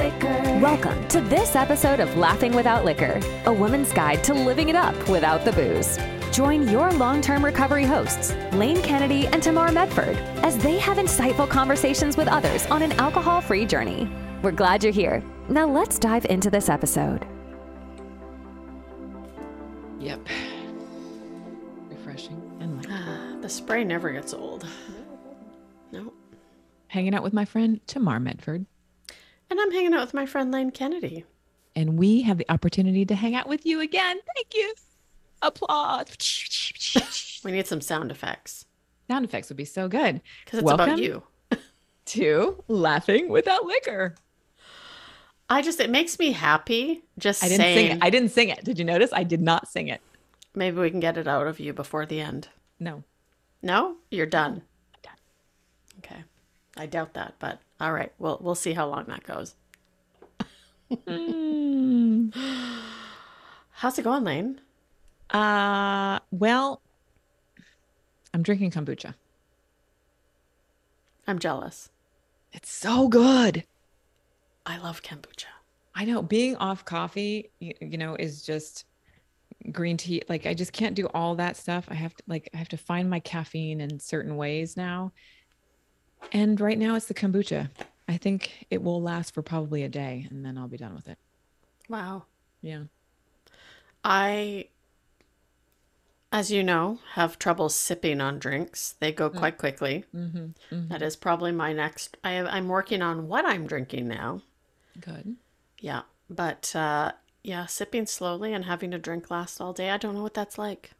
liquor. Welcome to this episode of Laughing Without Liquor, a woman's guide to living it up without the booze. Join your long term recovery hosts, Lane Kennedy and Tamar Medford, as they have insightful conversations with others on an alcohol free journey. We're glad you're here. Now let's dive into this episode. Yep. Refreshing and light. Ah, the spray never gets old. No. Hanging out with my friend Tamar Medford, And I'm hanging out with my friend Lane Kennedy. and we have the opportunity to hang out with you again. Thank you. Applause. We need some sound effects Sound effects would be so good. because it's Welcome about you. To laughing without liquor. I just, it makes me happy just I didn't saying. sing it. I didn't sing it. Did you notice? I did not sing it. maybe we can get it out of you before the end. No. No, you're done. I'm Done. Okay, I doubt that, but all right, we'll we'll see how long that goes. Mm. How's it going, Lane? Uh, well, I'm drinking kombucha. I'm jealous. It's so good. I love kombucha. I know being off coffee, you, you know, is just green tea. Like I just can't do all that stuff. I have to like I have to find my caffeine in certain ways now. And right now it's the kombucha. I think it will last for probably a day and then I'll be done with it. Wow. Yeah. I, as you know, have trouble sipping on drinks. They go quite quickly. Mm-hmm. That is probably my next. I have, I'm working on what I'm drinking now. Good. Yeah, but uh, yeah, sipping slowly and having a drink last all day. I don't know what that's like.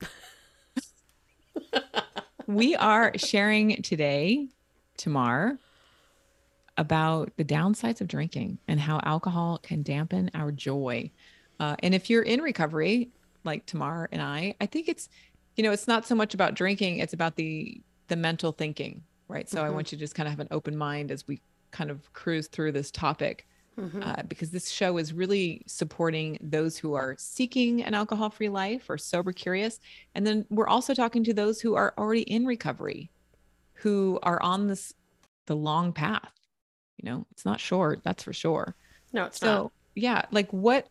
We are sharing today, Tamar, about the downsides of drinking and how alcohol can dampen our joy. Uh, and if you're in recovery, like Tamar and I, I think it's, you know, it's not so much about drinking; it's about the the mental thinking, right? So I want you to just kind of have an open mind as we kind of cruise through this topic. Uh, because this show is really supporting those who are seeking an alcohol free life or sober curious. And then we're also talking to those who are already in recovery, who are on this, the long path. You know, it's not short, that's for sure. No, it's So, not. yeah, like what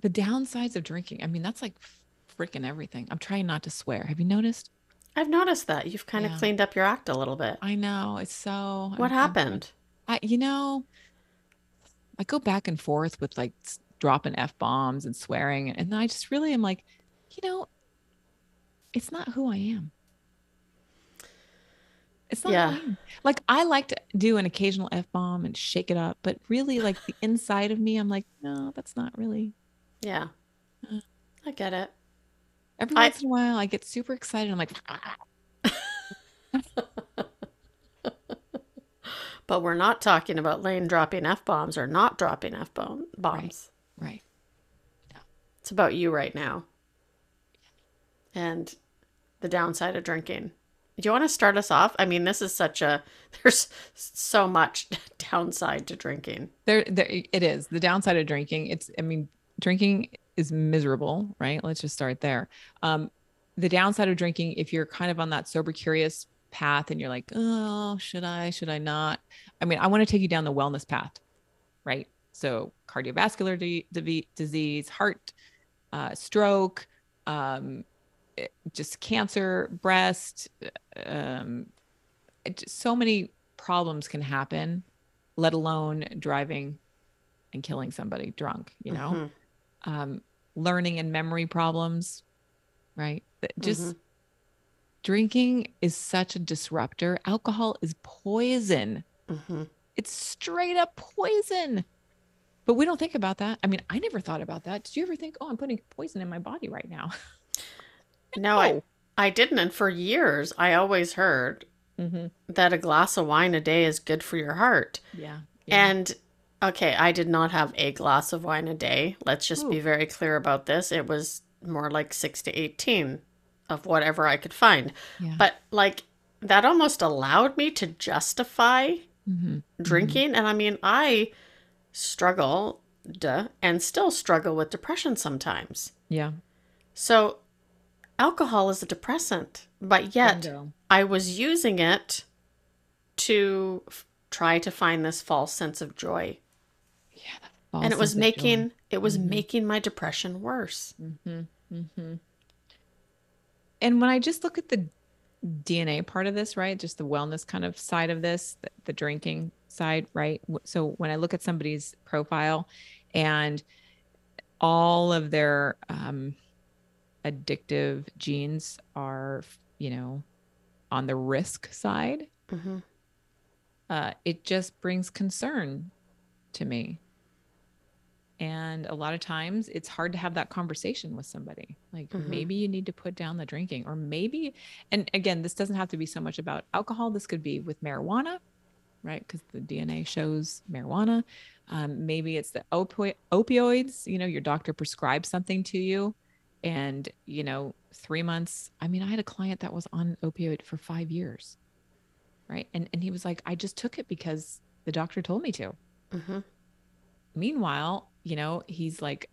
the downsides of drinking. I mean, that's like freaking everything. I'm trying not to swear. Have you noticed? I've noticed that you've kind Yeah. of cleaned up your act a little bit. I know it's so. What I'm- I'm- happened? I, you know, I go back and forth with like dropping f bombs and swearing, and I just really am like, you know, it's not who I am. It's not. Yeah. Who I am. Like I like to do an occasional f bomb and shake it up, but really, like the inside of me, I'm like, no, that's not really. Yeah, Uh. I get it. Every I- once in a while, I get super excited. I'm like, But we're not talking about Lane dropping f bombs or not dropping f bomb bombs. right. It's about you right now, and the downside of drinking. Do you want to start us off? I mean, this is such a there's so much downside to drinking. there there it is the downside of drinking it's i mean drinking is miserable right let's just start there um the downside of drinking if you're kind of on that sober curious path and you're like oh should i should i not i mean i want to take you down the wellness path right so cardiovascular disease heart uh, stroke um it- just cancer breast um it just, so many problems can happen let alone driving and killing somebody drunk, you know, Mhm. um, learning and memory problems, right? Just Mhm. Drinking is such a disruptor. Alcohol is poison. Mhm. It's straight up poison. But we don't think about that. I mean, I never thought about that. Did you ever think, oh, I'm putting poison in my body right now? No, I No. I didn't, and for years I always heard Mm-hmm. that a glass of wine a day is good for your heart. Yeah. And okay, I did not have a glass of wine a day. Let's just be very clear about this. It was more like 6 to 18 of whatever I could find. yeah. But like that almost allowed me to justify mm-hmm. drinking and I mean I struggle duh, and still struggle with depression sometimes. Yeah. So alcohol is a depressant, but yet Bingo. I was using it to f- try to find this false sense of joy. Yeah. and it was making it was making my depression worse. Mm-hmm. Mm-hmm. And when I just look at the DNA part of this, right? Just the wellness kind of side of this, the, the drinking side, right? So when I look at somebody's profile and all of their um, addictive genes are, you know, on the risk side, Mm-hmm. uh, it just brings concern to me. And a lot of times it's hard to have that conversation with somebody. Like Mhm. maybe you need to put down the drinking, or maybe, and again, this doesn't have to be so much about alcohol. This could be with marijuana, right? Because the DNA shows marijuana. Um, maybe it's the opi- opioids. You know, your doctor prescribes something to you, and you know, three months. I mean, I had a client that was on opioid for five years, right? And and he was like, I just took it because the doctor told me to. Mm-hmm. Meanwhile, you know, he's like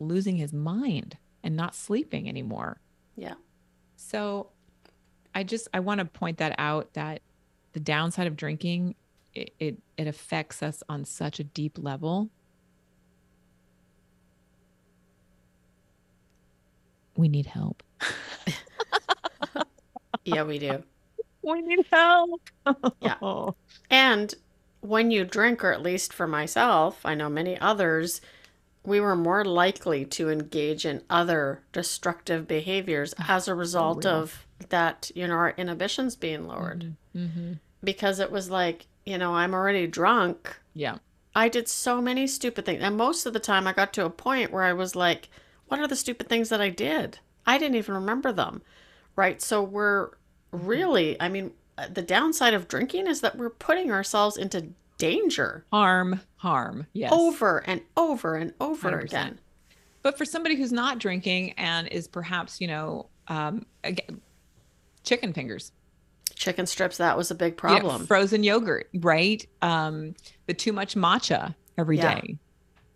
losing his mind and not sleeping anymore. Yeah. So I just I want to point that out that the downside of drinking it, it it affects us on such a deep level. We need help. Yeah, we do. We need help. Yeah. And when you drink, or at least for myself, I know many others, we were more likely to engage in other destructive behaviors ah, as a result of that, you know, our inhibitions being lowered. Mm-hmm, mm-hmm. Because it was like, you know, I'm already drunk. Yeah. I did so many stupid things. And most of the time, I got to a point where I was like, what are the stupid things that I did? I didn't even remember them. Right. So we're mm-hmm. really, I mean, the downside of drinking is that we're putting ourselves into danger Harm, harm. Yes. over and over and over 100%. again. But for somebody who's not drinking and is perhaps, you know, um, again, chicken fingers, Chicken strips, that was a big problem. frozen yogurt, right? Um, the too much matcha every day Yeah.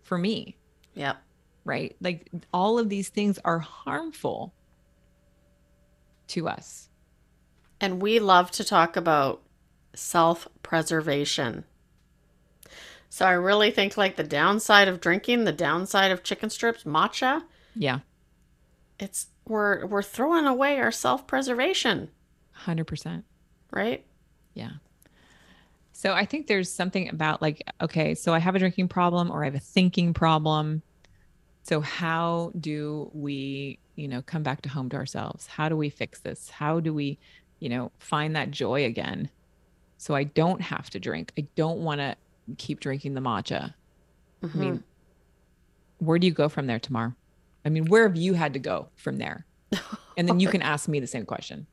for me, yep. right? Like all of these things are harmful to us. And we love to talk about self preservation. So I really think like the downside of drinking, the downside of chicken strips, matcha, Yeah, it's we're we're throwing away our self preservation, 100%. right? Yeah. So I think there's something about like, okay, so I have a drinking problem or I have a thinking problem. So how do we, you know, come back to home to ourselves? How do we fix this? How do we, you know, find that joy again? So I don't have to drink. I don't want to keep drinking the matcha. I Mm-hmm. mean, where do you go from there Tamar? I mean, where have you had to go from there? And then you can ask me the same question.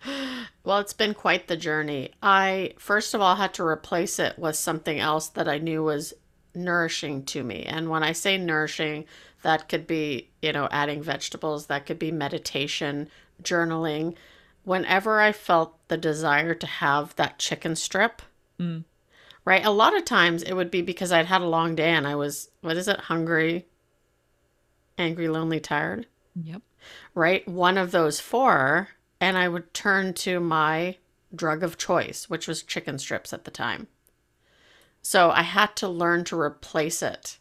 Well, it's been quite the journey. I first of all had to replace it with something else that I knew was nourishing to me. And when I say nourishing, that could be, you know, adding vegetables, that could be meditation, journaling. Whenever I felt the desire to have that chicken strip, Mm. right? A lot of times it would be because I'd had a long day and I was, what is it, hungry, angry, lonely, tired Yep. right? One of those four, and I would turn to my drug of choice, which was chicken strips at the time. So I had to learn to replace it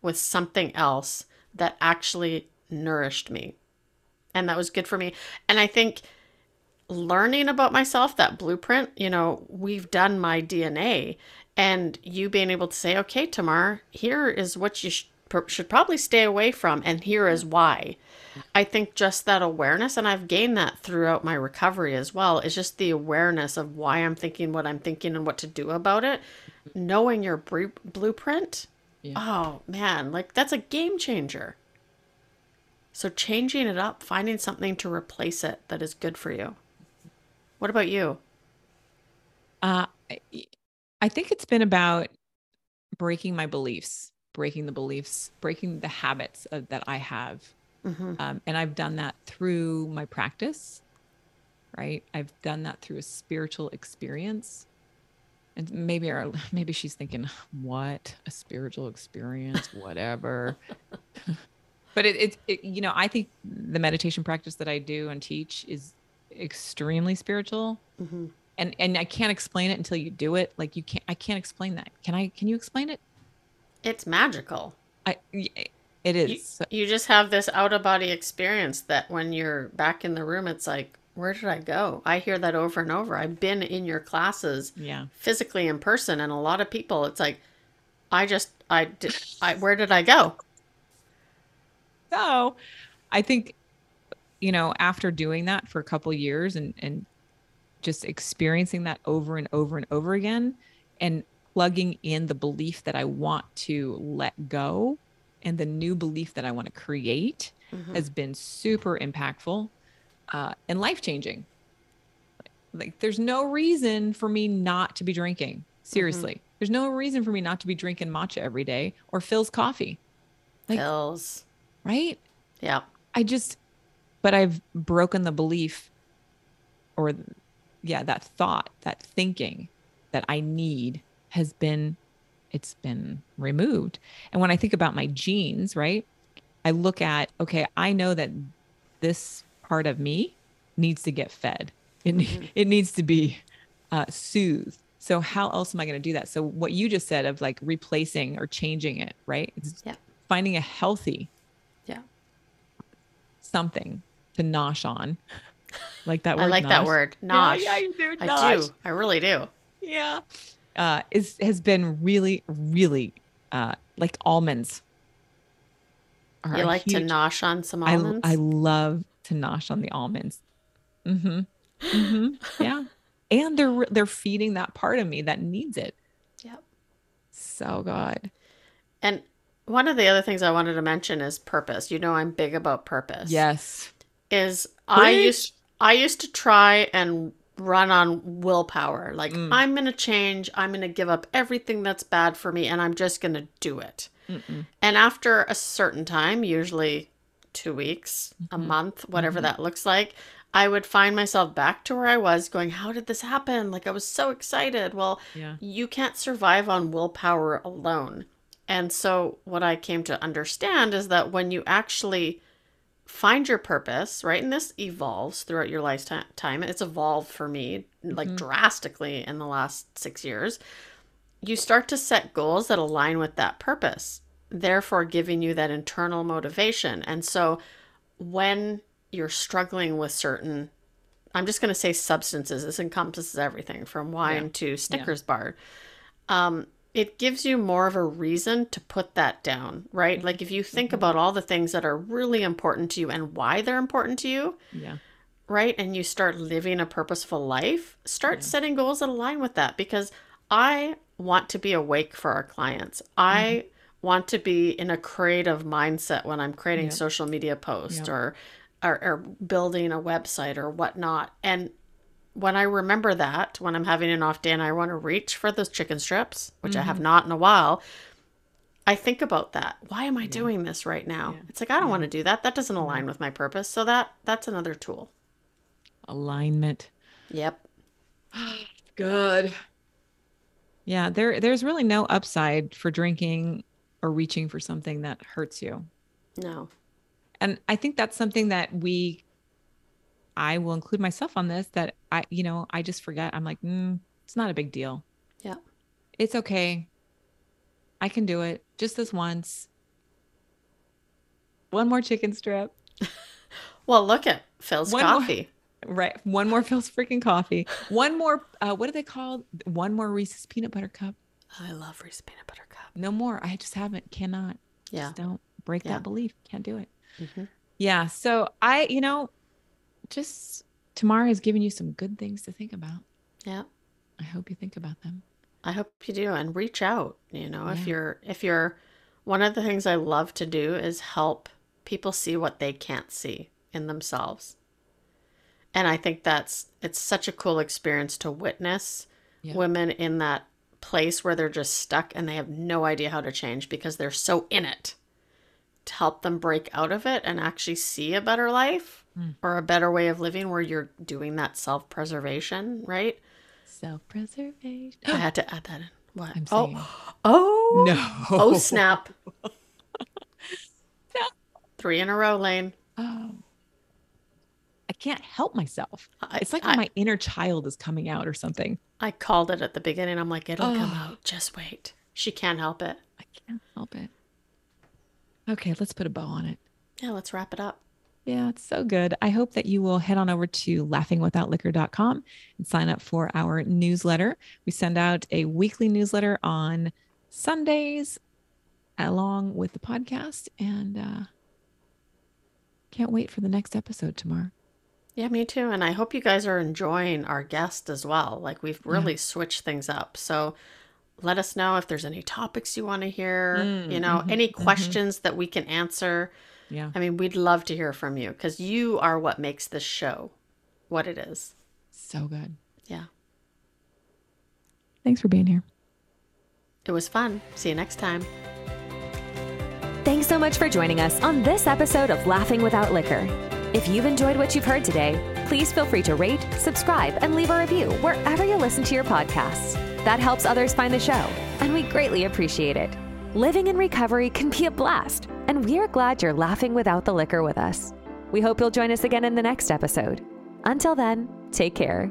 with something else that actually nourished me. And that was good for me. And I think learning about myself, that blueprint, you know, we've done my DNA, and you being able to say, okay, Tamar, here is what you sh- pr- should probably stay away from, and here is why. I think just that awareness, and I've gained that throughout my recovery as well, is just the awareness of why I'm thinking what I'm thinking and what to do about it. Knowing your bru- blueprint, Yeah. oh man, like that's a game changer. So changing it up, finding something to replace it that is good for you. What about you? Uh, I- think it's been about breaking my beliefs, breaking the beliefs, breaking the habits of, that I have. hmm Um, and I've done that through my practice, right? I've done that through a spiritual experience. And maybe, our, maybe she's thinking, what a spiritual experience, whatever. but it, it, it, you know, I think the meditation practice that I do and teach is extremely spiritual hmm and and I can't explain it until you do it. Like you can't I can't explain that. Can I can you explain it? It's magical. I it is. You, you just have this out of body experience that when you're back in the room, it's like, where did I go? I hear that over and over. I've been in your classes yeah. physically in person, and a lot of people, it's like, I just, I did, I, where did I go? So I think, you know, after doing that for a couple years and and just experiencing that over and over and over again and plugging in the belief that I want to let go and the new belief that I want to create Mhm. has been super impactful uh, and life changing. Like, there's no reason for me not to be drinking. Seriously, there's no reason for me not to be drinking matcha every day or Philz coffee, like- Pills. right? Yeah. I just, but I've broken the belief or, yeah, that thought, that thinking that I need has been, it's been removed. And when I think about my genes, right, I look at, okay, I know that this part of me needs to get fed, it, ne- it needs to be uh, soothed. So, how else am I going to do that? So, what you just said of like replacing or changing it, right? It's Yeah. finding a healthy Yeah. something to nosh on. Like that word. I like that word. Nosh. Yeah, you do. I nosh. do. I really do. Yeah. Uh, is has been really, really uh, like almonds. You like to nosh on some I, almonds? I love to nosh on the almonds. Mm-hmm. Mm-hmm. Yeah. and they're they're feeding that part of me that needs it. Yep. So good. And one of the other things I wanted to mention is purpose. You know, I'm big about purpose. Yes. Is I Preach. used I used to try and run on willpower. Like Mm. I'm going to change. I'm going to give up everything that's bad for me and I'm just going to do it. Mm-mm. And after a certain time, usually 2 weeks, a Mhm. month, whatever Mhm. that looks like, I would find myself back to where I was going, how did this happen? Like I was so excited. Well, Yeah. you can't survive on willpower alone. And so, what I came to understand is that when you actually find your purpose, right, and this evolves throughout your lifetime, it's evolved for me like Mhm. drastically in the last six years. You start to set goals that align with that purpose, therefore, giving you that internal motivation. And so, when you're struggling with certain I'm just going to say substances. This encompasses everything from wine Yeah. to Snickers bar. Um, it gives you more of a reason to put that down, right? Like if you think Mhm. about all the things that are really important to you and why they're important to you, Yeah. right? And you start living a purposeful life, start Yeah. setting goals that align with that because I want to be awake for our clients. I want to be in a creative mindset when I'm creating Yeah. social media posts Yeah. or, or or building a website or whatnot. And when I remember that, when I'm having an off day and I want to reach for those chicken strips, which I have mm-hmm. not in a while, I think about that. Why am I doing this right now? Yeah. It's like I don't Yeah. want to do that. That doesn't align with my purpose. So that that's another tool. Alignment. Yep. Good. Yeah, there there's really no upside for drinking or reaching for something that hurts you. No. And I think that's something that we I will include myself on this that I you know, I just forget. I'm like, mm, it's not a big deal. Yeah. It's okay. I can do it just this once. One more chicken strip. Well, look at Philz One more- coffee. Right. One more Philz freaking coffee. One more uh what are they called? One more Reese's peanut butter cup. I love Reese's peanut butter cup. No more. I just haven't. Cannot. Yeah. Just don't break Yeah. that belief. Can't do it. Mhm. Yeah. So I, you know, just Tamara has given you some good things to think about. Yeah. I hope you think about them. I hope you do and reach out, you know, if you're if you're one of the things I love to do is help people see what they can't see in themselves. And I think that's it's such a cool experience to witness Yeah. women in that place where they're just stuck and they have no idea how to change because they're so in it. To help them break out of it and actually see a better life Mm. or a better way of living where you're doing that self-preservation, right? Self-preservation. I had to add that in. What? I'm oh, saying- oh, No. oh, snap! No. Three in a row, Lane. Oh. I can't help myself. I- it's like I- my inner child is coming out or something. I called it at the beginning. I'm like, it'll come Oh. out. Just wait. She can't help it. I can't help it. Okay, let's put a bow on it. Yeah, let's wrap it up. Yeah, it's so good. I hope that you will head on over to laughingwithoutliquor.com and sign up for our newsletter. We send out a weekly newsletter on Sundays along with the podcast and uh can't wait for the next episode tomorrow. Yeah, me too. And I hope you guys are enjoying our guest as well. Like we've really switched things up. So let us know if there's any topics you want to hear, Mm, you know, mhm, any mhm. questions that we can answer. Yeah. I mean, we'd love to hear from you because you are what makes this show what it is. So good. Yeah. Thanks for being here. It was fun. See you next time. Thanks so much for joining us on this episode of Laughing Without Liquor. If you've enjoyed what you've heard today, please feel free to rate, subscribe, and leave a review wherever you listen to your podcasts. That helps others find the show, and we greatly appreciate it. Living in recovery can be a blast, and we're glad you're laughing without the liquor with us. We hope you'll join us again in the next episode. Until then, take care.